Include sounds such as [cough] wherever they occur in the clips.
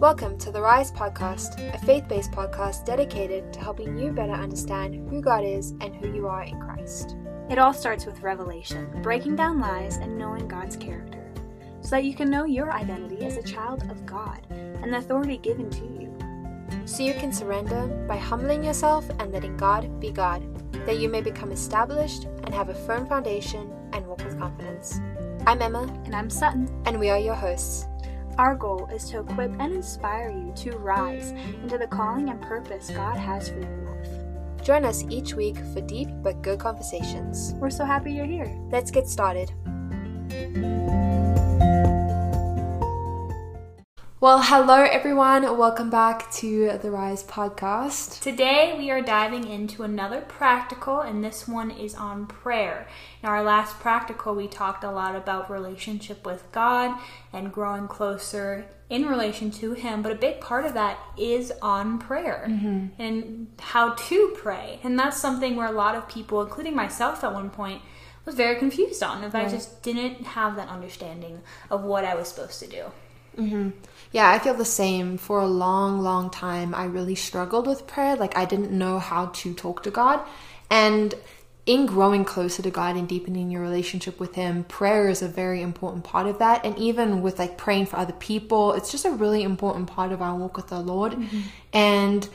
Welcome to the Rise Podcast, a faith based podcast dedicated to helping you better understand who God is and who you are in Christ. It all starts with revelation, breaking down lies and knowing God's character, so that you can know your identity as a child of God and the authority given to you. So you can surrender by humbling yourself and letting God be God, that you may become established and have a firm foundation and walk with confidence. I'm Emma, And I'm Sutton. and we are your hosts. Our goal is to equip and inspire you to rise into the calling and purpose God has for your life. Join us each week for deep but good conversations. We're so happy you're here. Let's get started. Well, hello everyone. Welcome back to the Rise podcast. Today we are diving into another practical, and this one is on prayer. In our last practical, we talked a lot about relationship with God and growing closer in relation to Him, but a big part of that is on prayer mm-hmm. and how to pray. And that's something where a lot of people, including myself at one point, was very confused on if I just didn't have that understanding of what I was supposed to do. Mm-hmm. Yeah, I feel the same. For a long, long time, I really struggled with prayer. Like, I didn't know how to talk to God. And in growing closer to God and deepening your relationship with Him, prayer is a very important part of that. And even with like praying for other people, it's just a really important part of our walk with the Lord. Mm-hmm. And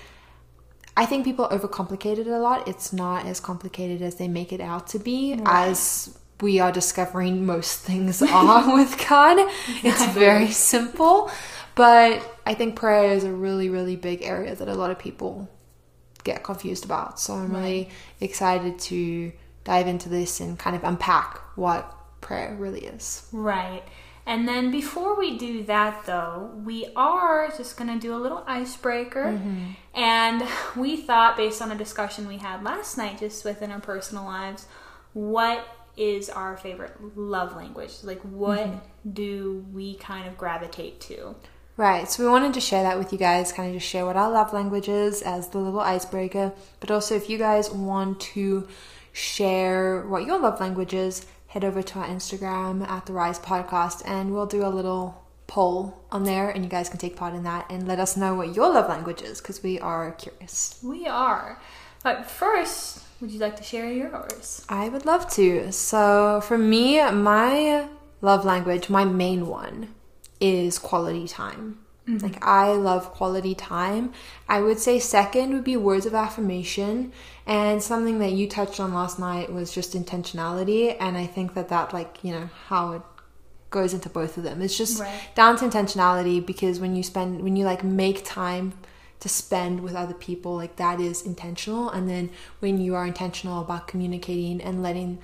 I think people overcomplicate it a lot. It's not as complicated as they make it out to be, as we are discovering most things [laughs] are with God. It's very simple. But I think prayer is a really, really big area that a lot of people get confused about. So I'm really excited to dive into this and kind of unpack what prayer really is. Right. And then before we do that, though, we are just going to do a little icebreaker. Mm-hmm. And we thought, based on a discussion we had last night, just within our personal lives, what is our favorite love language? Like, what mm-hmm. do we kind of gravitate to? Right, so we wanted to share that with you guys, kind of just share what our love language is as the little icebreaker. But also, if you guys want to share what your love language is, head over to our Instagram at the Rise Podcast and we'll do a little poll on there and you guys can take part in that and let us know what your love language is because we are curious. We are. But first, would you like to share yours? I would love to. So, for me, my love language, my main one, is quality time. Mm-hmm. Like, I love quality time. I would say second would be words of affirmation. And something that you touched on last night was just intentionality. And I think that that, like, you know, how it goes into both of them. It's just Right. down to intentionality because when you spend, when you like make time to spend with other people, like that is intentional. And then when you are intentional about communicating and letting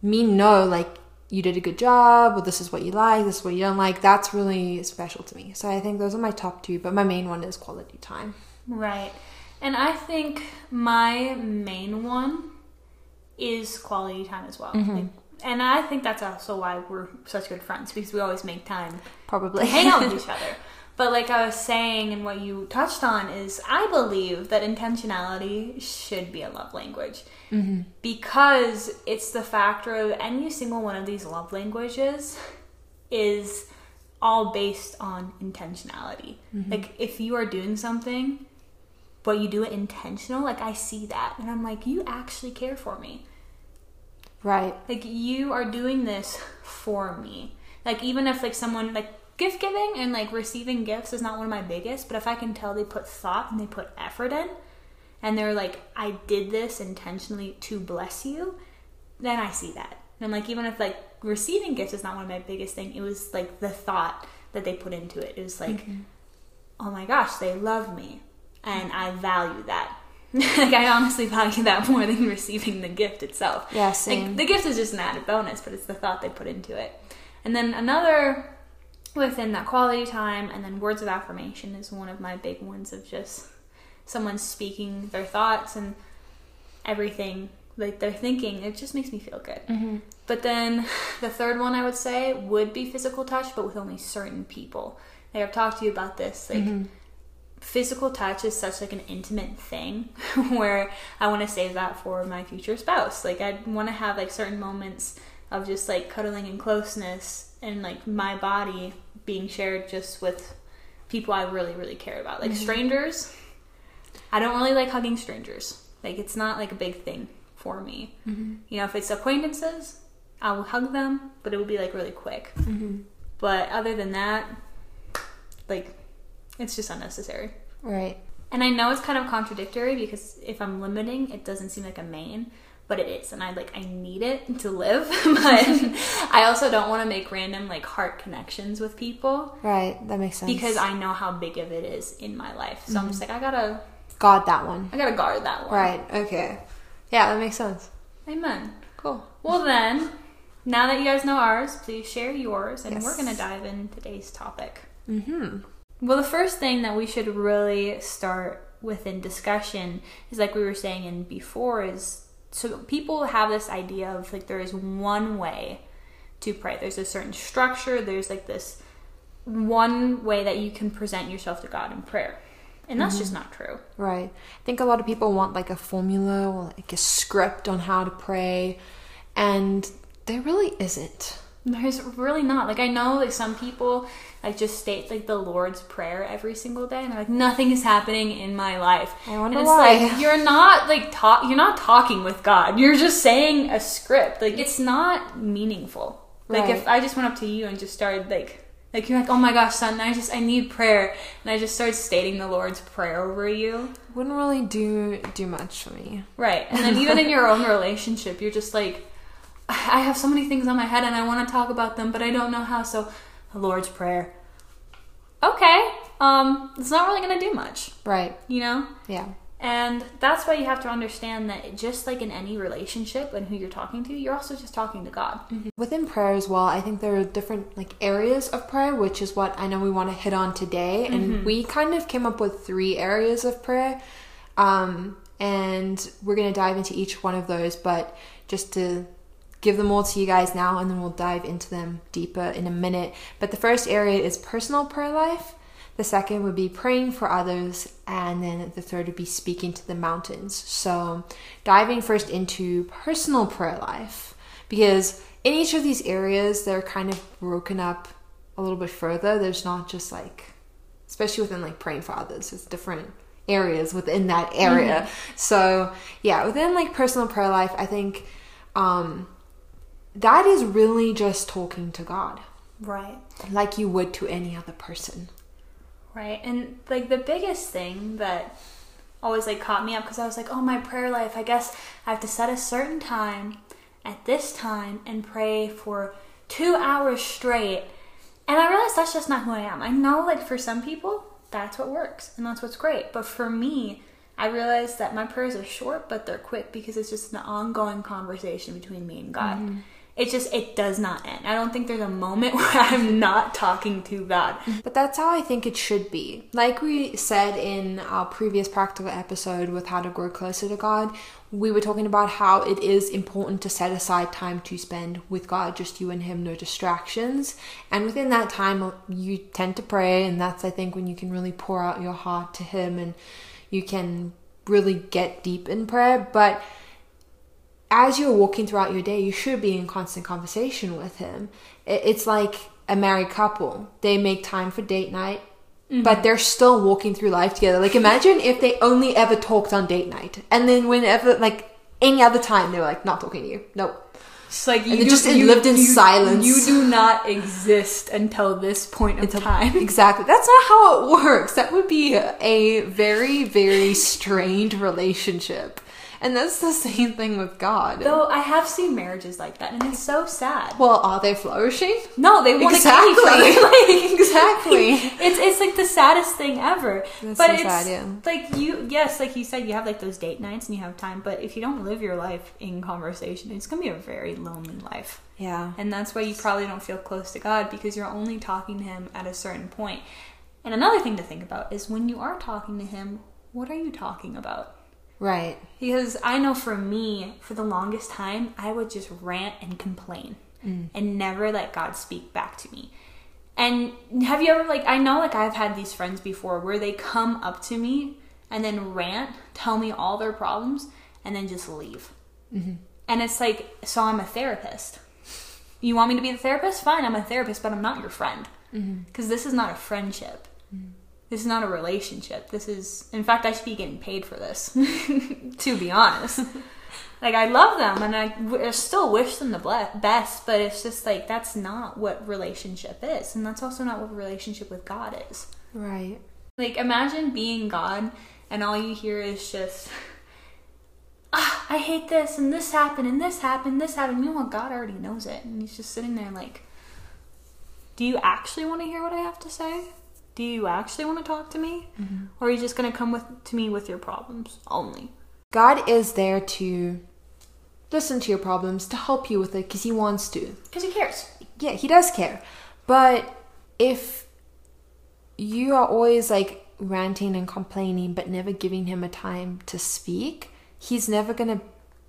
me know, like, you did a good job, or this is what you like, this is what you don't like, that's really special to me. So I think those are my top two, but my main one is quality time. Right. And I think my main one is quality time as well. Mm-hmm. Like, and I think that's also why we're such good friends because we always make time Probably. to hang out with [laughs] each other. But like I was saying, and what you touched on is, I believe that intentionality should be a love language mm-hmm. because it's the factor of any single one of these love languages is all based on intentionality. Mm-hmm. Like if you are doing something, but you do it intentional, like I see that, and I'm like, you actually care for me. Right. Like you are doing this for me. Like even if like someone like gift giving and like receiving gifts is not one of my biggest, but if I can tell they put thought and they put effort in and they're like I did this intentionally to bless you, then I see that. And like even if like receiving gifts is not one of my biggest thing, it was like the thought that they put into it. It was like mm-hmm. oh my gosh, they love me and I value that. [laughs] like I honestly value that more than receiving the gift itself. Yeah, Like, same. the gift is just an added bonus, but it's the thought they put into it. And then another within that quality time, and then words of affirmation is one of my big ones of just someone speaking their thoughts and everything like they're thinking. It just makes me feel good. Mm-hmm. But then [sighs] the third one I would say would be physical touch, but with only certain people. Like I've talked to you about this. Like physical touch is such like an intimate thing [laughs] where I want to save that for my future spouse. Like I want to have like certain moments of just like cuddling and closeness and like my body being shared just with people I really, really care about. Like mm-hmm. strangers, I don't really like hugging strangers. Like it's not like a big thing for me. Mm-hmm. You know, if it's acquaintances, I will hug them, but it will be like really quick. Mm-hmm. But other than that, like it's just unnecessary. Right. And I know it's kind of contradictory because if I'm limiting, it doesn't seem like a main, but it is, and I like I need it to live. [laughs] but I also don't want to make random like heart connections with people Right. That makes sense. because I know how big of it is in my life. So I'm just like I gotta got that one. I gotta guard that one. Right. Okay. Yeah, that makes sense. Amen. Cool. Well then, now that you guys know ours, please share yours, and Yes. we're gonna dive in today's topic. Mm-hmm. Well, the first thing that we should really start within discussion is like we were saying in before is so people have this idea of like there is one way to pray. There's a certain structure, there's like this one way that you can present yourself to God in prayer. And that's mm-hmm. just not true. Right. I think a lot of people want like a formula or like a script on how to pray, and there really isn't. There's really not. Like I know like some people like just state like the Lord's Prayer every single day and they're like nothing is happening in my life. I wonder and it's why. like you're not like talk you're not talking with God. You're just saying a script. Like it's not meaningful. Like if I just went up to you and just started like like you're like, oh my gosh, son, I just I need prayer, and I just started stating the Lord's prayer over you, Wouldn't really do do much for me. right? And then even in your own relationship, you're just like, I have so many things on my head and I want to talk about them, but I don't know how. So, the Lord's Prayer. Okay, um, it's not really gonna do much, Right. you know. Yeah. And that's why you have to understand that just like in any relationship and who you're talking to, you're also just talking to God. Within prayer as well, I think there are different like areas of prayer, which is what I know we want to hit on today. And we kind of came up with three areas of prayer. Um, and we're going to dive into each one of those, but just to give them all to you guys now, and then we'll dive into them deeper in a minute. But the first area is personal prayer life. The second would be praying for others, and then the third would be speaking to the mountains. So, diving first into personal prayer life, because in each of these areas, they're kind of broken up a little bit further. There's not just like, especially within like praying for others, there's different areas within that area. So, yeah, within like personal prayer life, I think um, that is really just talking to God Right. like you would to any other person. Right. And like the biggest thing that always like caught me up because I was like, oh, my prayer life, I guess I have to set a certain time at this time and pray for two hours straight. And I realized that's just not who I am. I know, like, for some people, that's what works and that's what's great. But for me, I realized that my prayers are short, but they're quick because it's just an ongoing conversation between me and God. Mm-hmm. It just, it does not end. I don't think there's a moment [laughs] where I'm not talking to God. But that's how I think it should be. Like we said in our previous practical episode with how to grow closer to God, we were talking about how it is important to set aside time to spend with God, just you and Him, no distractions. And within that time, you tend to pray, and that's, I think, when you can really pour out your heart to Him and you can really get deep in prayer. But as you're walking throughout your day, you should be in constant conversation with him. It's like a married couple. They make time for date night, mm-hmm. but they're still walking through life together. Like imagine if they only ever talked on date night. And then whenever like any other time they were like not talking to you. Nope. It's like you do- just you- lived in you- silence. You do not exist until this point of time. [laughs] Exactly. That's not how it works. That would be a very, very strained relationship. And that's the same thing with God. Though I have seen marriages like that, and it's so sad. Well, are they flourishing? No, they want Exactly. to kill. [laughs] Like, Exactly. It's it's like the saddest thing ever. That's but so it's sad, yeah. like you yes, like you said, you have like those date nights and you have time. But if you don't live your life in conversation, it's gonna be a very lonely life. Yeah. And that's why you probably don't feel close to God because you're only talking to Him at a certain point. And another thing to think about is when you are talking to Him, what are you talking about? Right. Because I know for me, for the longest time, I would just rant and complain mm. and never let God speak back to me. And have you ever, like, I know, like, I've had these friends before where they come up to me and then rant, tell me all their problems, and then just leave. Mm-hmm. And it's like, so I'm a therapist. You want me to be the therapist? Fine, I'm a therapist, but I'm not your friend. Mm-hmm. Because this is not a friendship. This is not a relationship. This is, in fact, I should be getting paid for this, [laughs] to be honest. [laughs] like, I love them and I, w- I still wish them the ble- best, but it's just like, that's not what relationship is. And that's also not what relationship with God is. Right. Like, imagine being God and all you hear is just, ah, I hate this and this happened and this happened, this happened. Meanwhile, God already knows it. And he's just sitting there like, do you actually want to hear what I have to say? Do you actually want to talk to me? Mm-hmm. Or are you just going to come with to me with your problems only? God is there to listen to your problems, to help you with it, because He wants to. Because he cares. Yeah, He does care. But if you are always like ranting and complaining, but never giving Him a time to speak, He's never gonna.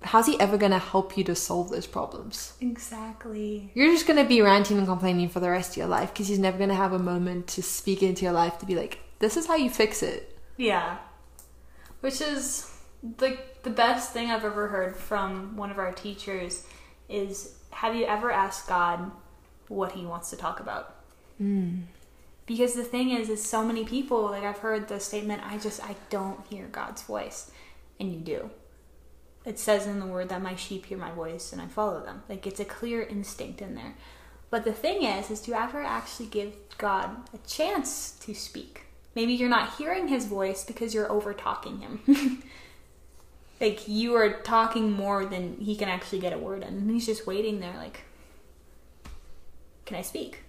How's He ever gonna help you to solve those problems? Exactly. You're just gonna be ranting and complaining for the rest of your life because He's never gonna have a moment to speak into your life to be like, "This is how you fix it." Yeah. Which is like the best thing I've ever heard from one of our teachers is have you ever asked God what he wants to talk about? Mm. Because the thing is is so many people like I've heard the statement I just I don't hear God's voice and you do. It says in the word that my sheep hear my voice and I follow them. Like it's a clear instinct in there. But the thing is, is to ever actually give God a chance to speak. Maybe you're not hearing his voice because you're over talking him. [laughs] like you are talking more than he can actually get a word in. And he's just waiting there, like, can I speak?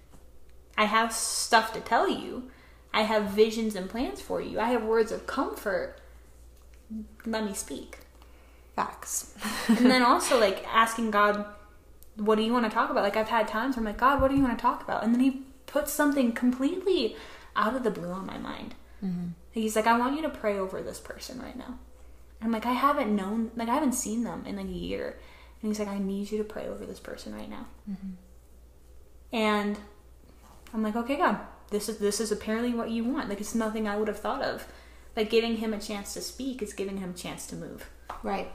I have stuff to tell you. I have visions and plans for you. I have words of comfort. Let me speak Facts. [laughs] and then also like asking God, what do you want to talk about? Like I've had times where I'm like, God, what do you want to talk about? And then He puts something completely out of the blue on my mind. Mm-hmm. He's like, I want you to pray over this person right now. And I'm like, I haven't known, like I haven't seen them in like a year. And He's like, I need you to pray over this person right now. Mm-hmm. And I'm like, okay, God, this is this is apparently what you want. Like it's nothing I would have thought of. Like giving him a chance to speak is giving him a chance to move. Right.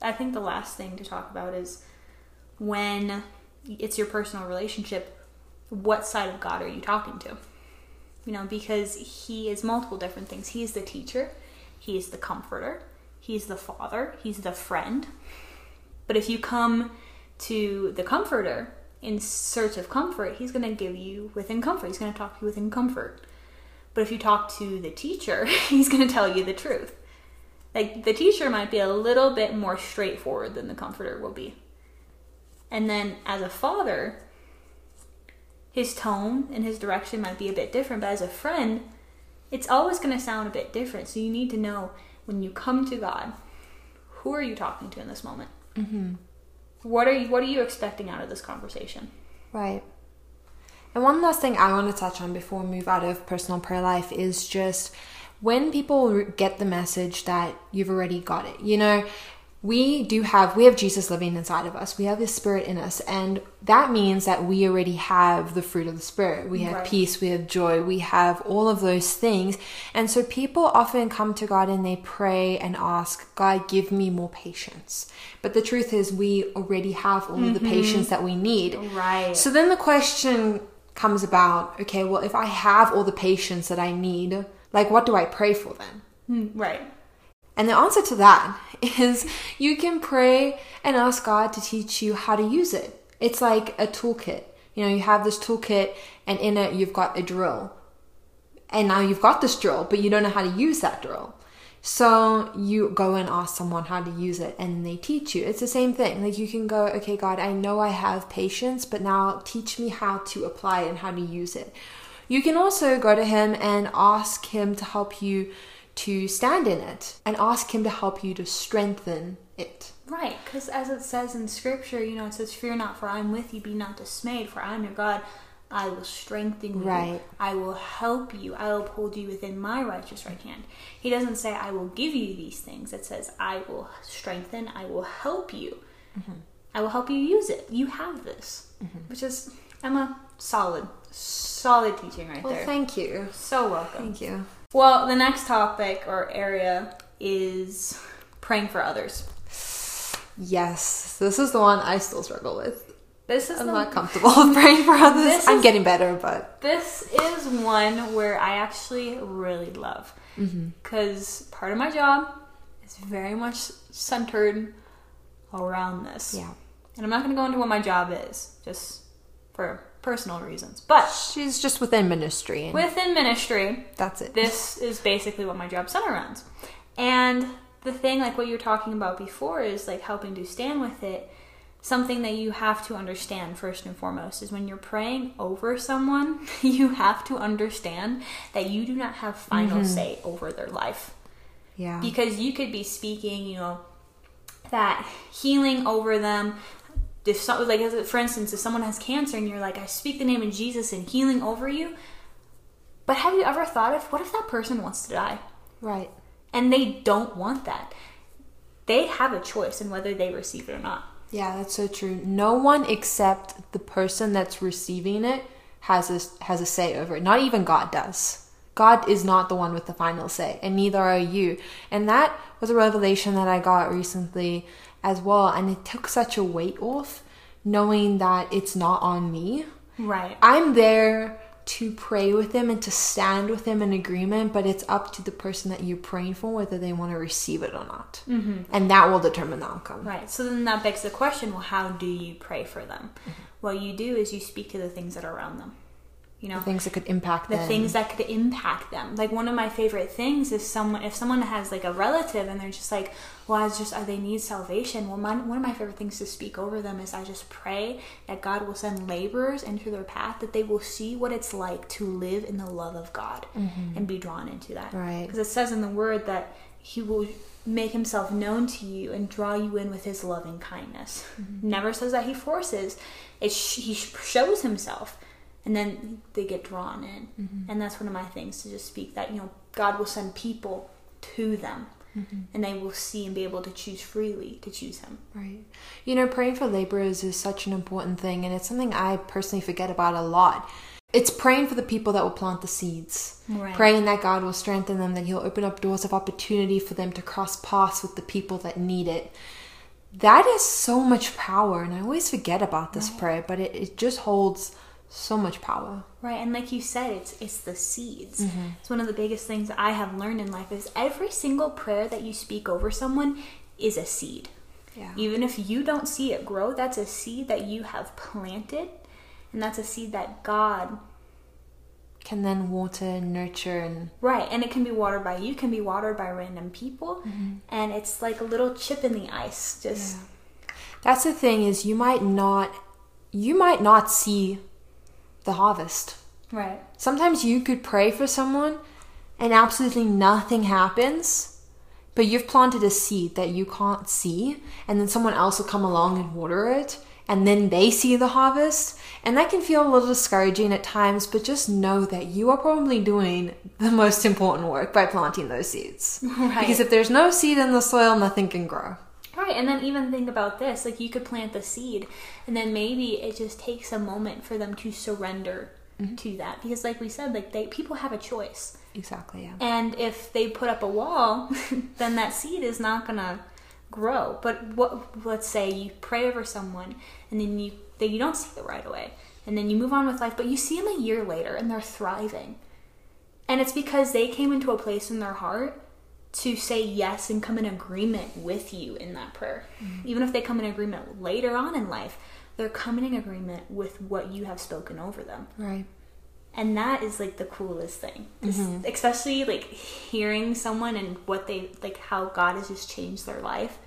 I think the last thing to talk about is when it's your personal relationship, what side of God are you talking to? You know, because He is multiple different things. He is the teacher, He is the comforter, He's the father, He's the friend. But if you come to the comforter in search of comfort, He's going to give you within comfort. He's going to talk to you within comfort. But if you talk to the teacher, [laughs] He's going to tell you the truth like the teacher might be a little bit more straightforward than the comforter will be and then as a father his tone and his direction might be a bit different but as a friend it's always going to sound a bit different so you need to know when you come to god who are you talking to in this moment mm-hmm. what are you what are you expecting out of this conversation Right. And one last thing I want to touch on before we move out of personal prayer life is just when people get the message that you've already got it. You know, we do have we have Jesus living inside of us. We have his spirit in us and that means that we already have the fruit of the spirit. We have Right. peace, we have joy, we have all of those things. And so people often come to God and they pray and ask, God, give me more patience. But the truth is we already have all of the mm-hmm. patience that we need. right So then the question comes about okay, well, if I have all the patience that I need, like, what do I pray for then? Hmm, right And the answer to that [laughs] is you can pray and ask God to teach you how to use it. It's like a toolkit. You know, you have this toolkit, and in it, you've got a drill. And now you've got this drill, but you don't know how to use that drill. So you go and ask someone how to use it and they teach you. It's the same thing. Like you can go, okay, God, I know I have patience, but now teach me how to apply it and how to use it. You can also go to Him and ask Him to help you to stand in it and ask Him to help you to strengthen it. Right, because as it says in Scripture, you know, it says, "Fear not, for I am with you. Be not dismayed, for I am your God. I will strengthen you. Right. I will help you. I will hold you within my righteous right hand." He doesn't say, "I will give you these things." It says, "I will strengthen. I will help you. Mm-hmm. I will help you use it. You have this," mm-hmm. which is Emma solid, solid teaching right Well, there. thank you. so welcome. Thank you. Well, the next topic or area is praying for others. Yes, this is the one I still struggle with. This is I'm the, not comfortable with praying for others. I'm is- getting better, but this is one where I actually really love mm-hmm. because part of my job is very much centered around this. yeah. And I'm not going to go into what my job is, just for personal reasons. But She's just within ministry, within ministry, that's it. this is basically what my job center runs. And the thing, like what you were talking about before, is like helping to stand with it. Something that you have to understand first and foremost is when you're praying over someone, [laughs] you have to understand that you do not have final mm-hmm. say over their life yeah. because you could be speaking, you know, that healing over them. If so, like for instance, if someone has cancer and you're like, I speak the name of Jesus and healing over you. But have you ever thought of what if that person wants to die right. and they don't want that? They have a choice in whether they receive it or not. Yeah, that's so true. No one except the person that's receiving it has a has a say over it. Not even God does. God is not the one with the final say, and neither are you. And that was a revelation that I got recently as well, and it took such a weight off knowing that it's not on me. Right. I'm there to pray with them and to stand with them in agreement, but it's up to the person that you're praying for whether they want to receive it or not. Mm-hmm. And that will determine the outcome. Right. So then that begs the question well, how do you pray for them? Mm-hmm. What you do is you speak to the things that are around them. You know, The things that could impact the them. things that could impact them. Like one of my favorite things is someone if someone has like a relative and they're just like, well, I just uh, they need salvation. Well, my, one of my favorite things to speak over them is I just pray that God will send laborers into their path that they will see what it's like to live in the love of God and be drawn into that. Right. Because it says in the Word that He will make Himself known to you and draw you in with His loving kindness. Never says that He forces. It sh- He sh- shows Himself and then they get drawn in mm-hmm. and that's one of my things to just speak that you know god will send people to them mm-hmm. and they will see and be able to choose freely to choose him Right. You know, praying for laborers is such an important thing, and it's something I personally forget about a lot. It's praying for the people that will plant the seeds. Right. Praying that God will strengthen them, that He'll open up doors of opportunity for them to cross paths with the people that need it. That is so much power, and I always forget about this prayer, but it, it just holds so much power. right and like you said it's it's the seeds mm-hmm. it's one of the biggest things that i have learned in life is every single prayer that you speak over someone is a seed Yeah. even if you don't see it grow that's a seed that you have planted and that's a seed that god Can then water and nurture and Right, and it can be watered by you, can be watered by random people, mm-hmm. and it's like a little chip in the ice. Just that's the thing is you might not you might not see the harvest. right, Sometimes you could pray for someone and absolutely nothing happens, but you've planted a seed that you can't see, and then someone else will come along and water it, and then they see the harvest. And that can feel a little discouraging at times, but just know that you are probably doing the most important work by planting those seeds. [laughs] Right. Because if there's no seed in the soil, nothing can grow. Right. And then even think about this: like you could plant the seed, and then maybe it just takes a moment for them to surrender mm-hmm. to that, because like we said, like they people have a choice, Exactly, yeah. and if they put up a wall, [laughs] then that seed is not gonna grow. But what? Let's say you pray over someone, and then you that you don't see it right away, and then you move on with life, but you see them a year later, and they're thriving. And it's because they came into a place in their heart to say yes and come in agreement with you in that prayer. Mm-hmm. Even if they come in agreement later on in life, they're coming in agreement with what you have spoken over them. Right. And that is like the coolest thing. Just- mm-hmm. Especially like hearing someone and what they like how God has just changed their life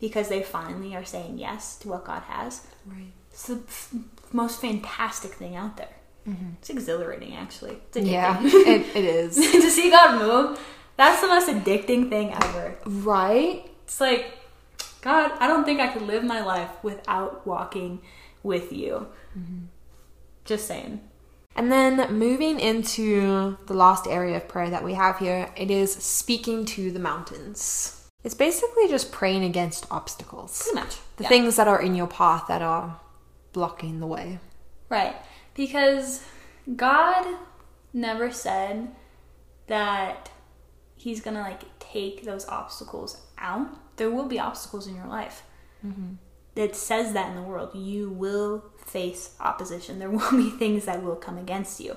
because they finally are saying yes to what God has. Right. It's the f- most fantastic thing out there. Mm-hmm. It's exhilarating, actually. It's. Yeah, [laughs] it, it is. [laughs] to see God move, that's the most addicting thing ever. Right? It's like, God, I don't think I could live my life without walking with you. Mm-hmm. Just saying. And then moving into the last area of prayer that we have here, it is speaking to the mountains. It's basically just praying against obstacles. Pretty much. The Yeah. things that are in your path that are blocking the way. Right. Because God never said that He's gonna like take those obstacles out. There will be obstacles in your life. Mm-hmm. It says that in the world. You will face opposition. There [laughs] will be things that will come against you.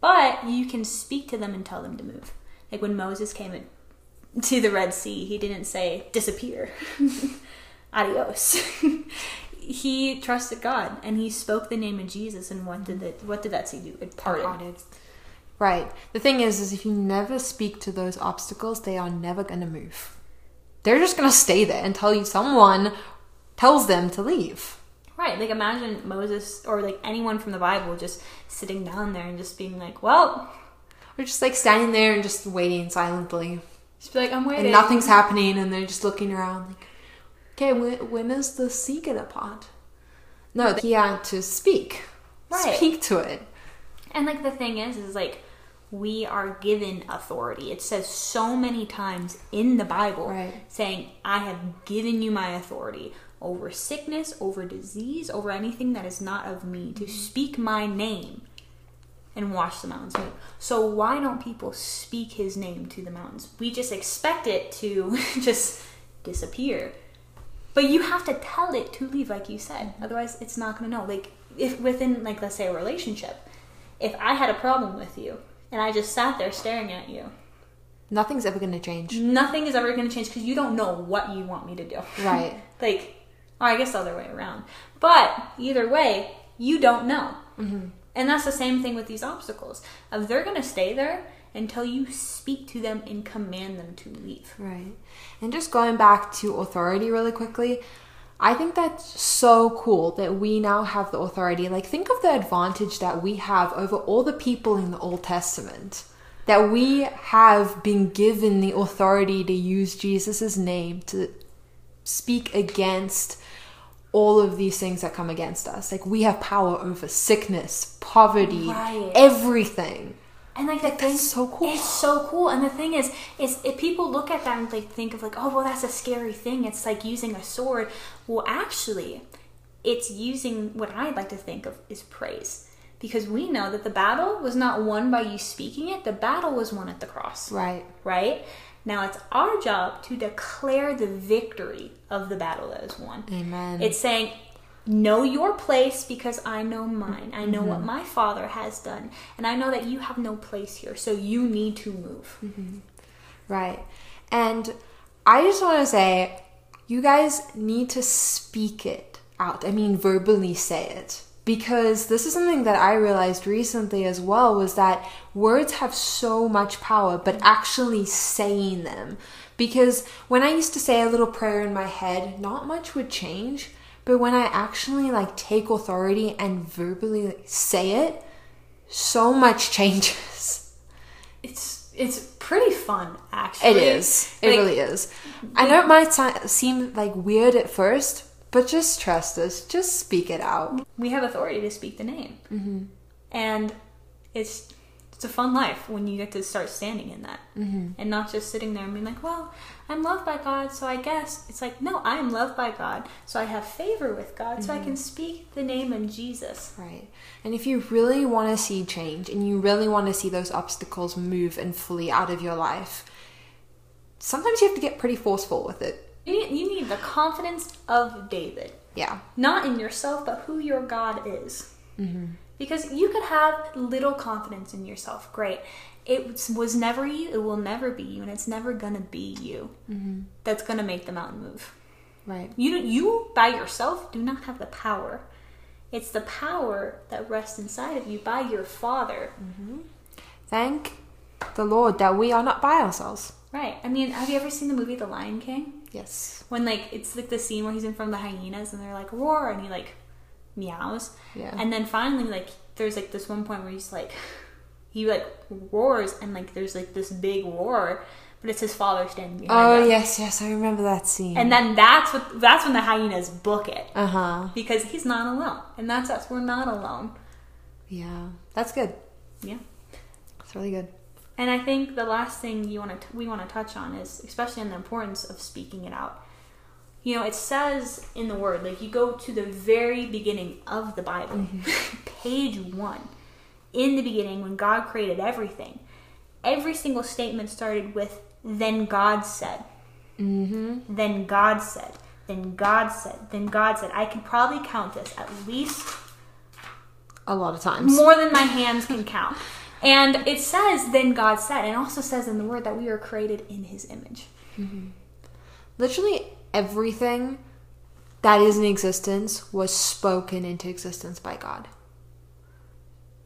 But you can speak to them and tell them to move. Like when Moses came [laughs] to the Red Sea, he didn't say, disappear. [laughs] Adios. he trusted God and he spoke the name of Jesus and what did mm-hmm. it what did that sea do? It parted. Right. The thing is, is if you never speak to those obstacles, they are never going to move. They're just going to stay there until you, someone tells them to leave. Right. Like imagine Moses or like anyone from the Bible just sitting down there and just being like, well, Or just like standing there and just waiting silently. just be like, I'm waiting. And nothing's happening, and they're just looking around like, okay, when, when is the sea going to part? No, he had to speak. Right. Speak to it. And like the thing is, is like we are given authority. It says so many times in the Bible Right. saying, I have given you my authority over sickness, over disease, over anything that is not of me, to mm-hmm. speak my name and watch the mountains move. So why don't people speak his name to the mountains? We just expect it to [laughs] just disappear. But you have to tell it to leave, like you said. Mm-hmm. Otherwise, it's not going to know. Like, if within, like, let's say a relationship, if I had a problem with you and I just sat there staring at you, Nothing's ever going to change. nothing is ever going to change because you don't know what you want me to do. [laughs] Right. like, or I guess the other way around. But either way, you don't know. Mm-hmm. And that's the same thing with these obstacles. If they're going to stay there until you speak to them and command them to leave. Right. And just going back to authority really quickly, I think that's so cool that we now have the authority. Like, think of the advantage that we have over all the people in the Old Testament. That we have been given the authority to use Jesus' name to speak against all of these things that come against us. Like, we have power over sickness, poverty, Right. everything. And like the thing, so cool. It's so cool. And the thing is, is if people look at that and like think of like, oh well, that's a scary thing. It's like using a sword. Well, actually, it's using what I like to think of is praise, because we know that the battle was not won by you speaking it. The battle was won at the cross. Right. Right. Now it's our job to declare the victory of the battle that is won. Amen. It's saying, know your place because I know mine. I know what mm-hmm. my father has done. And I know that you have no place here. So you need to move. Mm-hmm. Right. And I just want to say, you guys need to speak it out. I mean, verbally say it. Because this is something that I realized recently as well was that words have so much power, but actually saying them. Because when I used to say a little prayer in my head, not much would change. But when I actually like take authority and verbally say it, so much [laughs] changes. It's it's pretty fun, actually. It is. It Like, really is. I know it might si- seem like weird at first, but just trust us. Just speak it out. We have authority to speak the name. Mm-hmm. And it's it's a fun life when you get to start standing in that. Mm-hmm. And not just sitting there and being like, well, I'm loved by God, so I guess. It's like, no, I am loved by God, so I have favor with God, so I can speak the name of Jesus. Right. And if you really want to see change and you really want to see those obstacles move and fully out of your life, sometimes you have to get pretty forceful with it. You need, you need the confidence of David. Yeah. Not in yourself, but who your God is. Because you could have little confidence in yourself. Great. It was- never you, it will never be you, and it's never gonna be you mm-hmm. that's gonna make the mountain move. Right. You, you by yourself do not have the power. It's the power that rests inside of you by your Father. Mm-hmm. Thank the Lord that we are not by ourselves. Right. I mean, have you ever seen the movie The Lion King? Yes. when like it's like the scene where he's in front of the hyenas and they're like roar and he like meows Yeah. and then finally like there's like this one point where he's like [sighs] he like roars and like there's like this big roar but it's his father standing behind Oh, him. yes, yes. I remember that scene. and then that's what that's when the hyenas book it uh huh. because he's not alone and that's us we're not alone Yeah. That's good. yeah That's really good. And I think the last thing you want to we want to touch on is especially on the importance of speaking it out. You know, it says in the word like you go to the very beginning of the Bible, [laughs] page 1. In the beginning when God created everything, every single statement started with then God said. Mm hmm. Then God said. Then God said, then God said, I can probably count this at least A lot of times. more than my hands can count. And it says, then God said, and also says in the word that we are created in his image. Literally everything that is in existence was spoken into existence by God.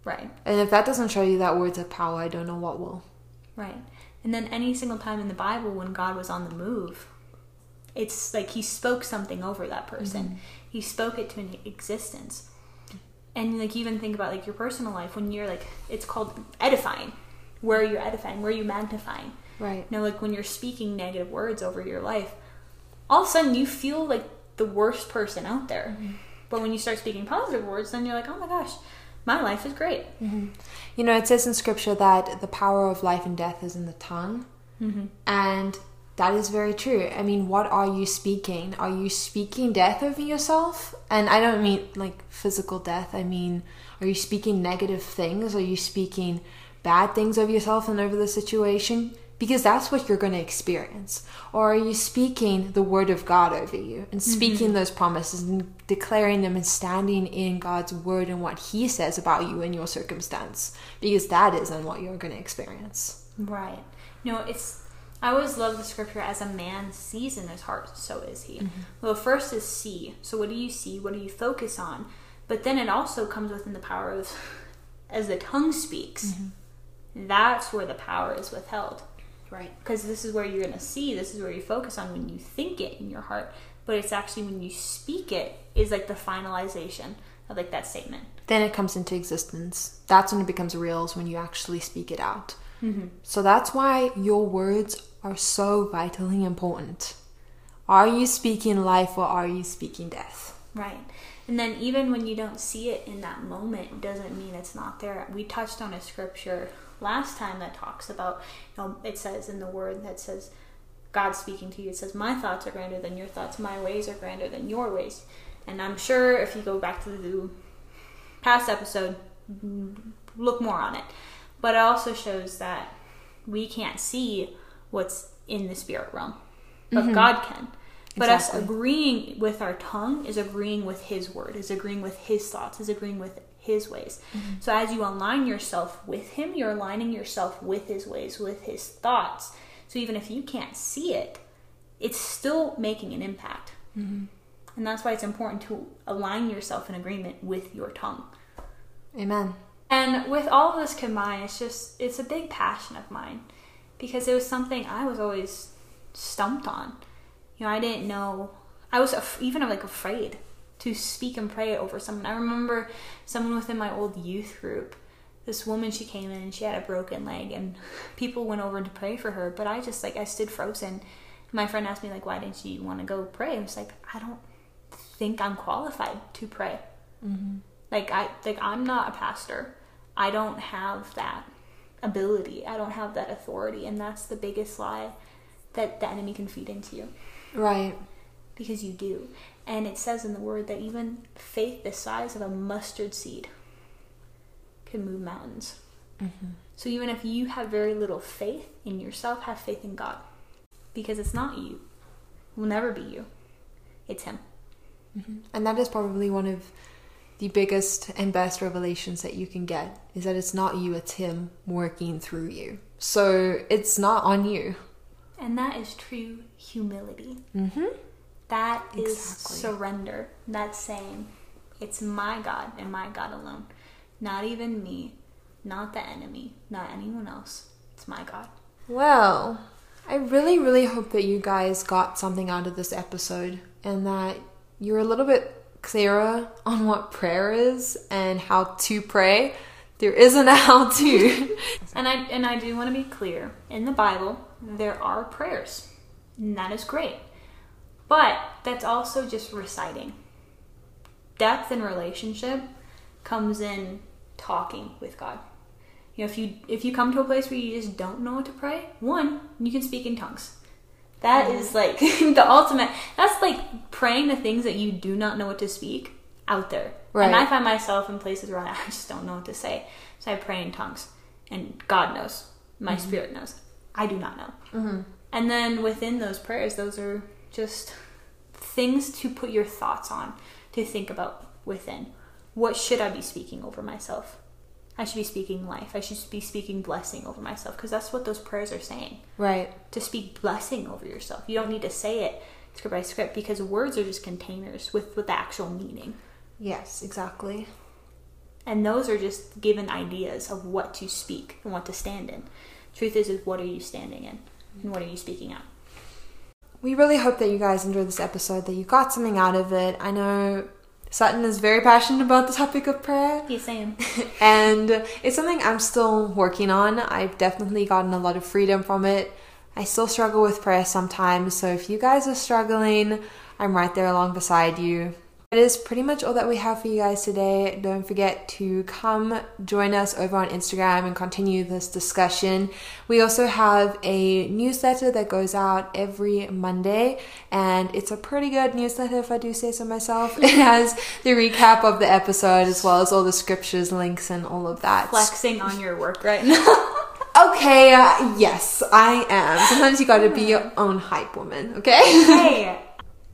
Right. And if that doesn't show you that words of power, I don't know what will. Right. And then any single time in the Bible when God was on the move, it's like he spoke something over that person. Mm-hmm. He spoke it to an existence. And like even think about like your personal life when you're like it's called edifying. Where are you're edifying, where are you magnifying. Right. You know, like when you're speaking negative words over your life, all of a sudden you feel like the worst person out there. Mm-hmm. But when you start speaking positive words, then you're like, oh my gosh, my life is great. Mm-hmm. You know, it says in scripture that the power of life and death is in the tongue. Mm-hmm. And that is very true. I mean, what are you speaking? Are you speaking death over yourself? And I don't mean like physical death. I mean, are you speaking negative things? Are you speaking bad things over yourself and over the situation? Because that's what you're going to experience. Or are you speaking the word of God over you and mm-hmm. speaking those promises and declaring them and standing in God's word and what He says about you and your circumstance? Because that isn't what you're going to experience. Right. Know, it's. I always love the scripture as a man sees in his heart, so is he. Mm-hmm. Well, first is see. So, what do you see? What do you focus on? But then it also comes within the power of, [laughs] as the tongue speaks, mm-hmm. that's where the power is withheld. Right. Because this is where you're going to see, this is where you focus on when you think it in your heart. But it's actually when you speak it, is like the finalization of like that statement. Then it comes into existence. That's when it becomes real, is when you actually speak it out. Mm-hmm. So that's why your words are so vitally important. Are you speaking life or are you speaking death? Right. And then even when you don't see it in that moment doesn't mean it's not there. We touched on a scripture last time that talks about, you know, it says in the word that says God speaking to you, it says, My thoughts are grander than your thoughts, my ways are grander than your ways. And I'm sure if you go back to the past episode, look more on it. But it also shows that we can't see what's in the spirit realm, but mm-hmm. God can. But Exactly. us agreeing with our tongue is agreeing with His word, is agreeing with His thoughts, is agreeing with His ways. Mm-hmm. So as you align yourself with Him, you're aligning yourself with His ways, with His thoughts. So even if you can't see it, it's still making an impact. Mm-hmm. And that's why it's important to align yourself in agreement with your tongue. Amen. And with all of this combined, it's just it's a big passion of mine because it was something I was always stumped on. You know, I didn't know. I was af- even like afraid to speak and pray over someone. I remember someone within my old youth group. This woman, she came in and she had a broken leg, and [laughs] people went over to pray for her. But I just like I stood frozen. My friend asked me like, "Why didn't you want to go pray?" I was like, "I don't think I'm qualified to pray." Mm-hmm. Like I like I'm not a pastor. I don't have that ability. I don't have that authority, and that's the biggest lie that the enemy can feed into you Right. because you do. And it says in the word that even faith the size of a mustard seed can move mountains. So even if you have very little faith in yourself, have faith in God because it's not you. It will never be you. It's him. And that is probably one of the biggest and best revelations that you can get is that it's not you, it's Him working through you. So it's not on you. And that is true humility. Mm-hmm. That is Exactly. surrender. That's saying, it's my God and my God alone. Not even me, not the enemy, not anyone else. It's my God. Well, I really, really hope that you guys got something out of this episode and that you're a little bit clearer on what prayer is and how to pray. There isn't a [laughs] how to. And I and I do want to be clear. In the Bible, there are prayers. And that is great. But that's also just reciting. Depth in relationship comes in talking with God. You know, if you if you come to a place where you just don't know what to pray, one, you can speak in tongues. That mm-hmm. is like [laughs] the ultimate. That's like praying the things that you do not know what to speak out there. Right. And I find myself in places where I [laughs] just don't know what to say. So I pray in tongues. And God knows. My mm-hmm. spirit knows. I do not know. Mm-hmm. And then within those prayers, those are just things to put your thoughts on, to think about within. What should I be speaking over myself? I should be speaking life. I should be speaking blessing over myself because that's what those prayers are saying. Right. To speak blessing over yourself. You don't need to say it script by script because words are just containers with with the actual meaning. Yes, exactly. And those are just given ideas of what to speak and what to stand in. Truth is, is what are you standing in and what are you speaking out? We really hope that you guys enjoyed this episode, that you got something out of it. I know Sutton is very passionate about the topic of prayer. Yes, I am. and it's something I'm still working on. I've definitely gotten a lot of freedom from it. I still struggle with prayer sometimes, so if you guys are struggling, I'm right there along beside you. That is pretty much all that we have for you guys today. Don't forget to come join us over on Instagram and continue this discussion. We also have a newsletter that goes out every Monday, and it's a pretty good newsletter if I do say so myself. It [laughs] has the recap of the episode as well as all the scriptures, links, and all of that. Flexing on your work right now. [laughs] Okay, uh, yes, I am. Sometimes you gotta be your [laughs] own hype woman, okay? hey.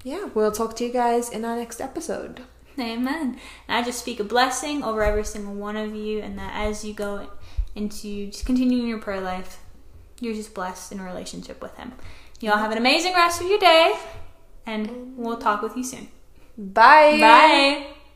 Yeah, we'll talk to you guys in our next episode. Amen. And I just speak a blessing over every single one of you, and that as you go into just continuing your prayer life, you're just blessed in a relationship with Him. You all have an amazing rest of your day, and we'll talk with you soon. Bye. Bye.